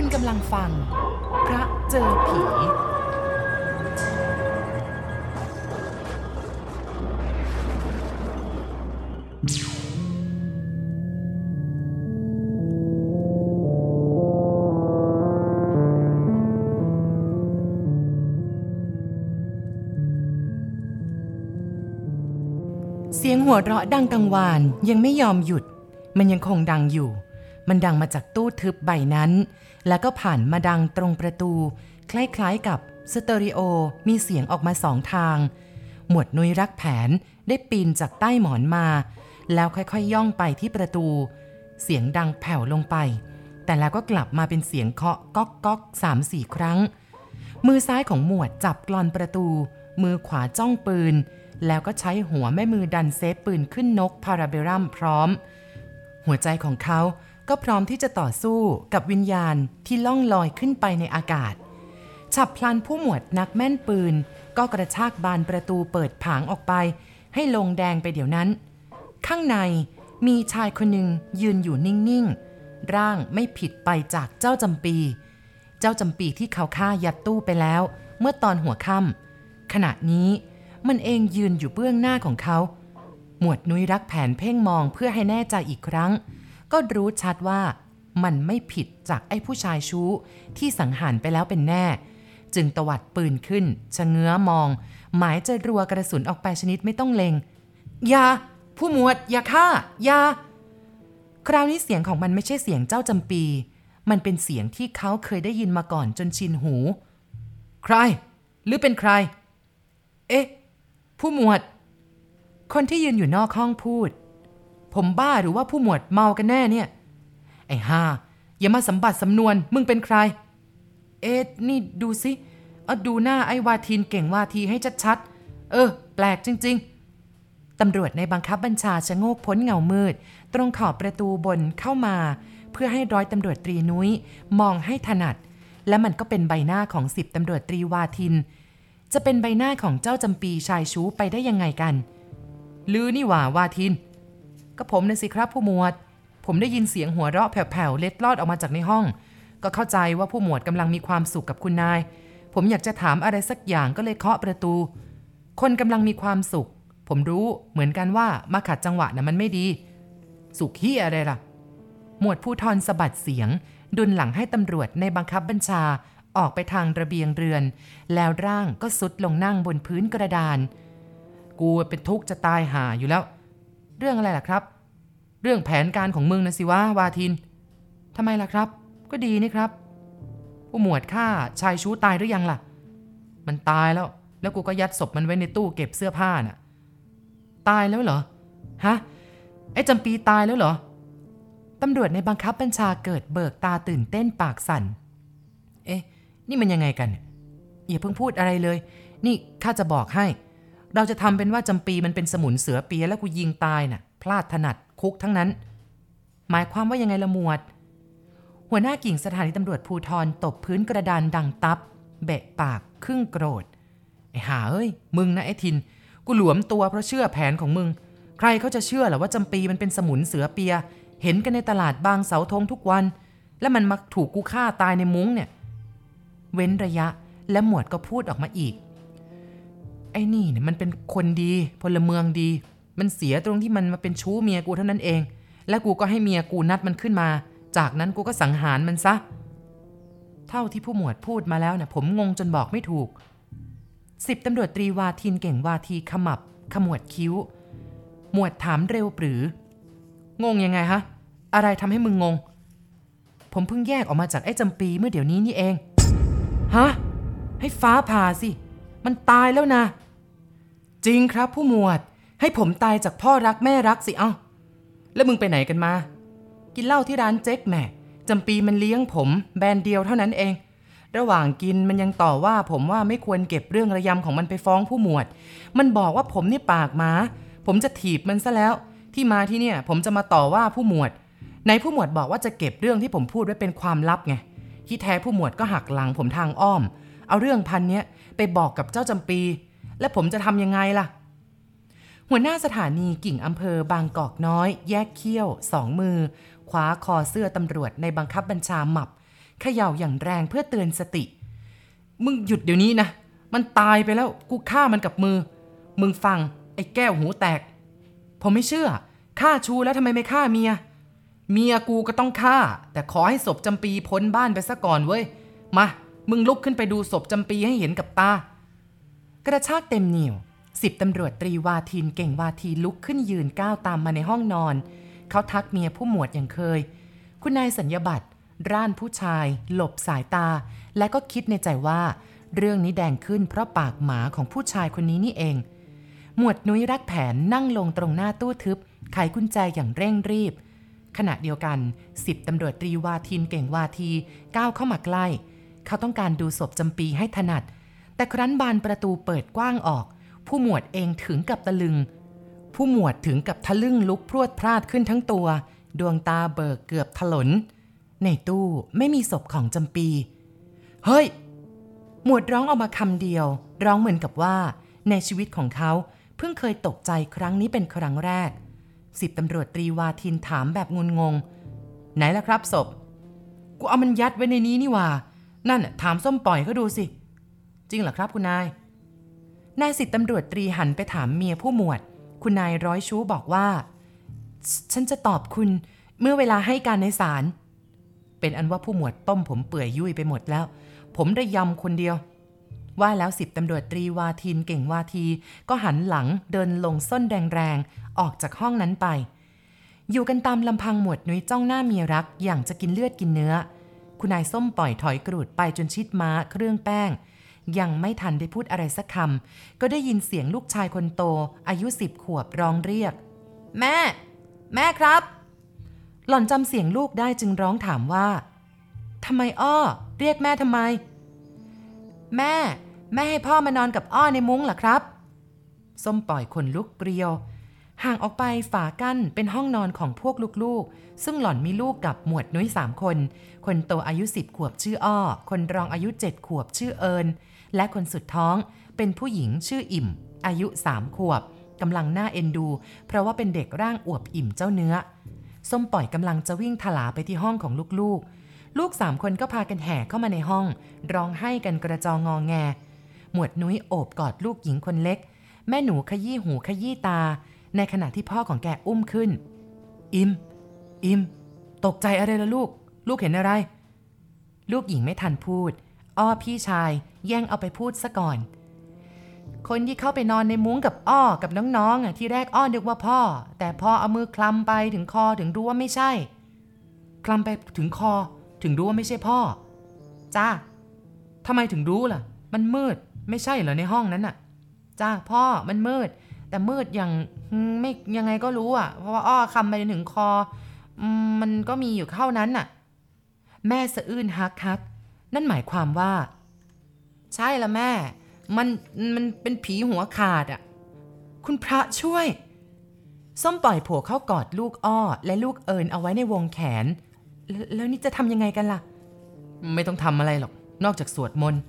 คุณกำลังฟัง พระเจอผี เสียงหัวเราะดังกังวานยังไม่ยอมหยุด มันยังคงดังอยู่ มันดังมาจากตู้ทึบใบนั้น แล้วก็ผ่านมาดังตรงประตู คล้ายๆกับสเตอริโอมีเสียงออกมาสองทาง หมวดนุยรักแผนได้ปีนจากใต้หมอนมา แล้วค่อยๆย่องไปที่ประตู เสียงดังแผ่วลงไป แต่แล้วก็กลับมาเป็นเสียงเคาะก๊อกก๊อกสามสี่ครั้ง มือซ้ายของหมวดจับกลอนประตู มือขวาจ้องปืน แล้วก็ใช้หัวแม่มือดันเซฟปืนขึ้นนกพาราเบรัมพร้อม หัวใจของเขา ก็พร้อมที่จะต่อสู้กับวิญญาณที่ล่องลอยขึ้นไปในอากาศ ฉับพลันผู้หมวดนักแม่นปืน ก็กระชากบานประตูเปิดผางออกไป ให้ลงแดงไปเดี๋ยวนั้น ข้างในมีชายคนหนึ่งยืนอยู่นิ่งๆ ร่างไม่ผิดไปจากเจ้าจำปี เจ้าจำปีที่เขาฆ่ายัดตู้ไปแล้วเมื่อตอนหัวค่ำขณะนี้มันเองยืนอยู่เบื้องหน้าของเขา หมวดนุ้ยรักแผนเพ่งมองเพื่อให้แน่ใจอีกครั้ง ก็รู้ชัดว่ามันไม่ผิดจากไอ้ผู้ชายชู้ที่สังหารไปแล้วเป็นแน่ จึงตวัดปืนขึ้นชะเง้อมอง หมายจะรัวกระสุนออกไปชนิดไม่ต้องเลงอย่า ผู้หมวด อย่าฆ่า อย่า คราวนี้เสียงของมันไม่ใช่เสียงเจ้าจำปี มันเป็นเสียงที่เขาเคยได้ยินมาก่อนจนชินหู ใคร หรือเป็นใคร เอ๊ะ ผู้หมวด คนที่ยืนอยู่นอกห้องพูด ผมบ้าหรือว่าผู้หมวดเมากันแน่เนี่ย ไอ้ห่าอย่ามาสัมบัติสำนวนมึงเป็นใคร เอ๊ะนี่ดูสิเอาดูหน้าไอ้วาทินเก่งวาทีให้ชัดๆ เออ แปลกจริง ๆ ตำรวจในบังคับบัญชาชะโงกพ้นเงามืด ตรงขอบประตูบนเข้ามา เพื่อให้ร้อยตำรวจตรีนุ้ย มองให้ถนัด และมันก็เป็นใบหน้าของสิบตำรวจตรีวาทิน จะเป็นใบหน้าของเจ้าจำปีชายชู้ไปได้ยังไงกัน ลือนี่หว่าวาทิน ก็ผมนะสิครับผู้หมวด ผมได้ยินเสียงหัวเราะแผ่วๆเล็ดลอดออกมาจากในห้อง ก็เข้าใจว่าผู้หมวดกำลังมีความสุขกับคุณนาย ผมอยากจะถามอะไรสักอย่างก็เลยเคาะประตู คนกำลังมีความสุข ผมรู้เหมือนกันว่ามาขัดจังหวะนะมันไม่ดี สุขเฮียอะไรล่ะ หมวดผู้ทอนสะบัดเสียง ดุลหลังให้ตำรวจในบังคับบัญชาออกไปทางระเบียงเรือน แล้วร่างก็สุดลงนั่งบนพื้นกระดาน กูเป็นทุกข์จะตายหาอยู่แล้ว เรื่องอะไรล่ะครับ เรื่องแผนการของมึงนะสิวะวาทินทำไมล่ะครับ ก็ดีนี่ครับ ผู้หมวดฆ่าชายชู้ตายหรือยังล่ะ มันตายแล้ว แล้วกูก็ยัดศพมันไว้ในตู้เก็บเสื้อผ้าน่ะ ตายแล้วเหรอ ฮะ ไอ้จำปีตายแล้วเหรอ ตำรวจในบังคับบัญชาเกิดเบิกตาตื่นเต้นปากสั่น เอ๊ะ นี่มันยังไงกัน อย่าเพิ่งพูดอะไรเลย นี่ข้าจะบอกให้ เราจะทำเป็นว่าจำปีมันเป็นสมุนเสือเปียแล้วกูยิงตายน่ะ พลาดถนัดคุกทั้งนั้น หมายความว่ายังไงละหมวด หัวหน้ากิ่งสถานีตำรวจภูทรตบพื้นกระดานดังตับ เบะปากครึ่งโกรธ ไอ้หาเอ้ย มึงนะไอ้ทิน กูหลวมตัวเพราะเชื่อแผนของมึง ใครเขาจะเชื่อหรอว่าจำปีมันเป็นสมุนเสือเปีย เห็นกันในตลาดบางเสาธงทุกวัน แล้วมันมาถูกกูฆ่าตายในมุ้งเนี่ย เว้นระยะและหมวดก็พูดออกมาอีก อ้นี่เนี่ยมันเป็นคนดีพลเมืองดี มันเสียตรงที่มันมาเป็นชู้เมียกูเท่านั้นเอง และกูก็ให้เมียกูนัดมันขึ้นมา จากนั้นกูก็สังหารมันซะ เท่าที่ผู้หมวดพูดมาแล้วเนี่ยผมงงจนบอกไม่ถูกสิบตำรวจตรีวาทินเก่งวาทีขมับ ขมวดคิ้ว หมวดถามเร็วปรืองงยังไงฮะ อะไรทำให้มึงงง ผมเพิ่งแยกออกมาจากไอ้จำปีเมื่อเดี๋ยวนี้นี่เอง ฮะ ให้ฟ้าผ่าสิ มันตายแล้วนะ จริงครับผู้หมวด ให้ผมตายจากพ่อรักแม่รักสิเอ้าแล้วมึงไปไหนกันมา กินเหล้าที่ร้านเจ๊กแม่จำปีมันเลี้ยงผมแบรนด์เดียวเท่านั้นเอง ระหว่างกินมันยังต่อว่าผมว่าไม่ควรเก็บเรื่องระยำของมันไปฟ้องผู้หมวด มันบอกว่าผมนี่ปากหมา ผมจะถีบมันซะแล้ว ที่มาที่เนี่ย ผมจะมาต่อว่าผู้หมวดในผู้หมวดบอกว่าจะเก็บเรื่องที่ผมพูดไว้เป็นความลับไงที่แท้ผู้หมวดก็หักหลังผมทางอ้อม เอาเรื่องพันเนี้ยไปบอกกับเจ้าจำปี และผมจะทำยังไงล่ะ หัวหน้าสถานีกิ่งอำเภอบางกอกน้อย แยกเขี้ยวสองมือคว้าคอเสื้อตำรวจในบังคับบัญชาหมับเขย่าอย่างแรงเพื่อเตือนสติ มึงหยุดเดี๋ยวนี้นะ มันตายไปแล้วกูฆ่ามันกับมือ มึงฟัง ไอ้แก้วหูแตก ผมไม่เชื่อฆ่าชูแล้วทำไมไม่ฆ่าเมีย เมียกูก็ต้องฆ่า แต่ขอให้ศพจำปีพ้นบ้านไปซะก่อนเว้ย มา มึงลุกขึ้นไปดูศพจำปีให้เห็นกับตา กระชากเต็มเหนียวสิบตำรวจตรีวาทินเก่งวาทีลุกขึ้นยืนก้าวตามมาในห้องนอน เขาทักเมียผู้หมวดอย่างเคย คุณนายสัญญบัตรร่านผู้ชาย หลบสายตา และก็คิดในใจว่า เรื่องนี้แดงขึ้นเพราะปากหมาของผู้ชายคนนี้นี่เอง หมวดนุ้ยรักแผนนั่งลงตรงหน้าตู้ทึบ ไขกุญแจอย่างเร่งรีบ ขณะเดียวกันสิบตำรวจตรีวาทินเก่งวาทีก้าวเข้ามาใกล้ เขาต้องการดูศพจำปีให้ถนัด แต่ครั้นบานประตูเปิดกว้างออก ผู้หมวดเองถึงกับตะลึง ผู้หมวดถึงกับทะลึ่งลุกพรวดพลาดขึ้นทั้งตัว ดวงตาเบิกเกือบถลน ในตู้ไม่มีศพของจำปี เฮ้ย หมวดร้องออกมาคำเดียว ร้องเหมือนกับว่า ในชีวิตของเขาเพิ่งเคยตกใจครั้งนี้เป็นครั้งแรกสิบตำรวจตรีวาทินถามแบบงุนงง ไหนล่ะครับศพ กูเอามันยัดไว้ในนี้นี่ว่า นั่นน่ะถามส้มปล่อยเขาดูสิ จริงเหรอครับคุณนาย นายสิบตำรวจตรีหันไปถามเมียผู้หมวด คุณนายร้อยชู้บอกว่า ฉันจะตอบคุณเมื่อเวลาให้การในศาล เป็นอันว่าผู้หมวดต้มผมเปื่อยยุ่ยไปหมดแล้ว ผมระยำคนเดียว ว่าแล้วสิบตำรวจตรีวาทินเก่งวาที ก็หันหลังเดินลงส้นแดงๆ ออกจากห้องนั้นไป อยู่กันตามลำพังหมวดนุ้ยจ้องหน้าเมียรักอย่างจะกินเลือดกินเนื้อ คุณนายส้มปล่อยถอยกรูดไปจนชิดม้าเครื่องแป้ง ยังไม่ทันได้พูดอะไรสักคำก็ได้ยินเสียงลูกชายคนโต อายุสิบขวบร้องเรียก แม่ แม่ครับ หล่อนจำเสียงลูกได้จึงร้องถามว่าทำไมอ้อ เรียกแม่ทำไม แม่ แม่ให้พ่อมานอนกับอ้อในมุ้งเหรอครับ ส้มปล่อยคนลุกเปรียว ห่างออกไปฝากั้นเป็นห้องนอนของพวกลูกๆ ซึ่งหล่อนมีลูกกับหมวดนุ้ยสามคน คนโตอายุสิบขวบชื่ออ้อ คนรองอายุเจ็ดขวบชื่อเอิญ และคนสุดท้องเป็นผู้หญิงชื่ออิ่ม อายุสามขวบกำลังหน้าเอ็นดู เพราะว่าเป็นเด็กร่างอวบอิ่มเจ้าเนื้อ ส้มปล่อยกำลังจะวิ่งถลาไปที่ห้องของลูกๆ ลูกสามคนก็พากันแห่เข้ามาในห้อง ร้องไห้กันกระจองงอแง หมวดนุ้ยโอบกอดลูกหญิงคนเล็ก แม่หนูขยี้หูขยี้ตา ในขณะที่พ่อของแกอุ้มขึ้น อิม อิม ตกใจอะไรละลูก ลูกเห็นอะไร ลูกหญิงไม่ทันพูด อ้อพี่ชาย แย่งเอาไปพูดซะก่อน คนที่เข้าไปนอนในมุ้งกับอ้อกับน้องๆที่แรกอ้อนึกว่าพ่อ แต่พอเอามือคลำไปถึงคอถึงรู้ว่าไม่ใช่ คลำไปถึงคอถึงรู้ว่าไม่ใช่พ่อ จ้าทำไมถึงรู้ล่ะ มันมืดไม่ใช่เหรอในห้องนั้นน่ะ จ้าพ่อมันมืด แต่มืดอย่างไม่ยังไงก็รู้อะ เพราะว่าอ้อคำไปถึงคอมมันก็มีอยู่เท่านั้นน่ะ แม่สะอื้นฮักฮักนั่นหมายความว่า ใช่ละแม่ มันมันเป็นผีหัวขาดอะ คุณพระช่วย ส้มปล่อยผัวเข้ากอดลูกอ้อ และลูกเอิญเอาไว้ในวงแขน แลแล้วนี่จะทำยังไงกันล่ะ ไม่ต้องทำอะไรหรอก นอกจากสวดมนต์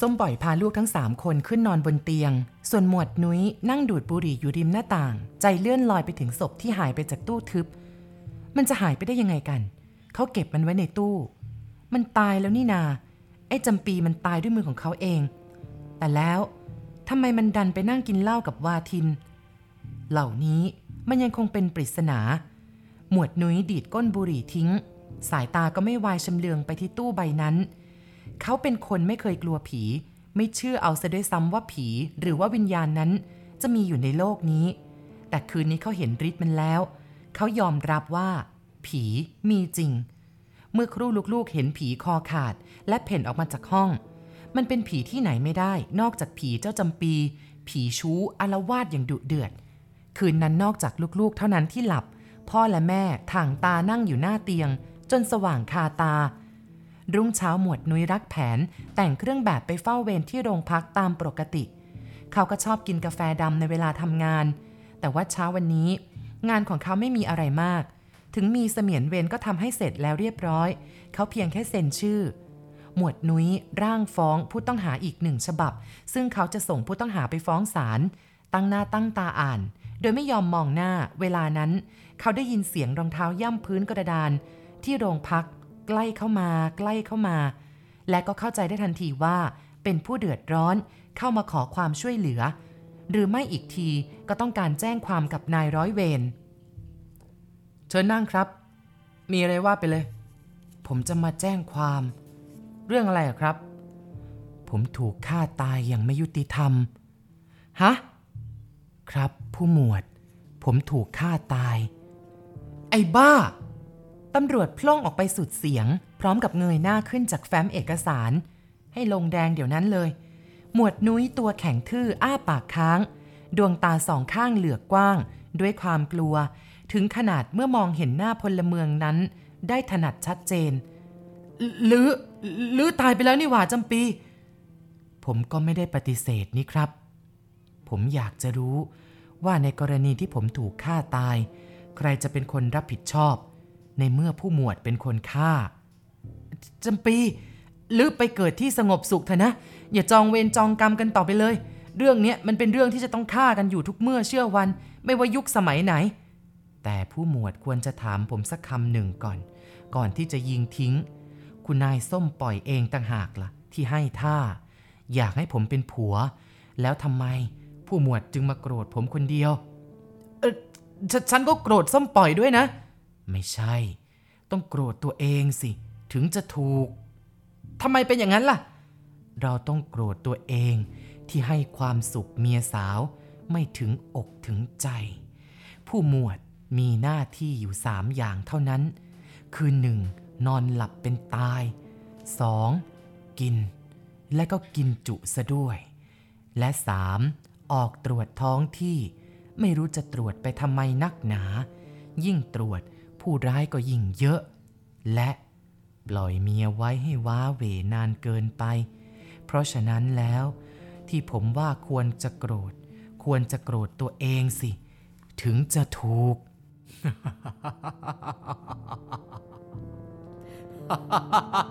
ส้มปล่อยพาลูกทั้งสามคนขึ้นนอนบนเตียง ส่วนหมวดนุ้ยนั่งดูดบุหรี่อยู่ริมหน้าต่าง ใจเลื่อนลอยไปถึงศพที่หายไปจากตู้ทึบ มันจะหายไปได้ยังไงกัน เขาเก็บมันไว้ในตู้ มันตายแล้วนี่นา ไอ้จำปีมันตายด้วยมือของเขาเอง แต่แล้วทำไมมันดันไปนั่งกินเหล้ากับวาทิน เหล่านี้มันยังคงเป็นปริศนา หมวดนุ้ยดีดก้นบุหรี่ทิ้ง สายตาก็ไม่วายชำเลืองไปที่ตู้ใบนั้น เขาเป็นคนไม่เคยกลัวผี ไม่เชื่อเอาซะด้วยซ้ำว่าผี หรือว่าวิญญาณนั้นจะมีอยู่ในโลกนี้ แต่คืนนี้เขาเห็นฤทธิ์มันแล้ว เขายอมรับว่า ผีมีจริง เมื่อครู่ลูกๆ เห็นผีคอขาด และเพ่นออกมาจากห้อง มันเป็นผีที่ไหนไม่ได้ นอกจากผีเจ้าจำปี ผีชู้อารวาสอย่างดุเดือด คืนนั้นนอกจากลูกๆ เท่านั้นที่หลับ พ่อและแม่ถ่างตานั่งอยู่หน้าเตียง จนสว่างคาตา รุ่งเช้าหมวดนุ้ยรักแผน แต่งเครื่องแบบไปเฝ้าเวรที่โรงพักตามปกติ เขาก็ชอบกินกาแฟดำในเวลาทำงาน แต่ว่าเช้าวันนี้ งานของเขาไม่มีอะไรมาก ถึงมีเสมียนเวรก็ทำให้เสร็จแล้วเรียบร้อย เขาเพียงแค่เซ็นชื่อ หมวดนุ้ยร่างฟ้องผู้ต้องหาอีกหนึ่งฉบับ ซึ่งเขาจะส่งผู้ต้องหาไปฟ้องศาลตั้งหน้าตั้งตาอ่าน โดยไม่ยอมมองหน้า เวลานั้น เขาได้ยินเสียงรองเท้าย่ำพื้นกระดาน ที่โรงพัก ใกล้เข้ามา ใกล้เข้ามา และก็เข้าใจได้ทันทีว่า เป็นผู้เดือดร้อนเข้ามาขอความช่วยเหลือ หรือไม่อีกทีก็ต้องการแจ้งความกับนายร้อยเวร เชิญนั่งครับ มีอะไรว่าไปเลย ผมจะมาแจ้งความ เรื่องอะไรครับ ผมถูกฆ่าตายอย่างไม่ยุติธรรม ฮะ ครับ ผู้หมวด ผมถูกฆ่าตาย ไอ้บ้า ตำรวจพล่องออกไปสุดเสียง พร้อมกับเงยหน้าขึ้นจากแฟ้มเอกสาร ให้ลงแดงเดี๋ยวนั้นเลย หมวดนุ้ยตัวแข็งทื่ออ้าปากค้าง ดวงตาสองข้างเหลือกกว้าง ด้วยความกลัว ถึงขนาดเมื่อมองเห็นหน้าพลเมืองนั้น ได้ถนัดชัดเจน หรือหรือตายไปแล้วนี่หว่าจำปี ผมก็ไม่ได้ปฏิเสธนี่ครับ ผมอยากจะรู้ว่าในกรณีที่ผมถูกฆ่าตาย ใครจะเป็นคนรับผิดชอบ ในเมื่อผู้หมวดเป็นคนฆ่าจำปีหรือไปเกิดที่สงบสุขเถอะนะ อย่าจองเวรจองกรรมกันต่อไปเลย เรื่องนี้มันเป็นเรื่องที่จะต้องฆ่ากันอยู่ทุกเมื่อเชื่อวัน ไม่ว่ายุคสมัยไหน แต่ผู้หมวดควรจะถามผมสักคำหนึ่งก่อน ก่อนที่จะยิงทิ้ง คุณนายส้มปล่อยเองต่างหากละ่ะ ที่ให้ท่า อยากให้ผมเป็นผัว แล้วทำไม ผู้หมวดจึงมาโกรธผมคนเดียว เออฉฉันก็โกรธส้มปล่อยด้วยนะ ไม่ใช่ ต้องโกรธตัวเองสิ ถึงจะถูกทำไมเป็นอย่างนั้นล่ะ เราต้องโกรธตัวเองที่ให้ความสุขเมียสาวไม่ถึงอกถึงใจ ผู้หมวด มีหน้าที่อยู่สามอย่างเท่านั้น คือหนึ่งนอนหลับเป็นตายสองกิน และก็กินจุซะด้วย และสามออกตรวจท้องที่ไม่รู้จะตรวจไปทำไมนักหนา ยิ่งตรวจผู้ร้ายก็ยิ่งเยอะ และปล่อยเมียไว้ให้ว้าเหวนานเกินไป เพราะฉะนั้นแล้ว ที่ผมว่าควรจะโกรธ ควรจะโกรธตัวเองสิ ถึงจะถูก ハハハハ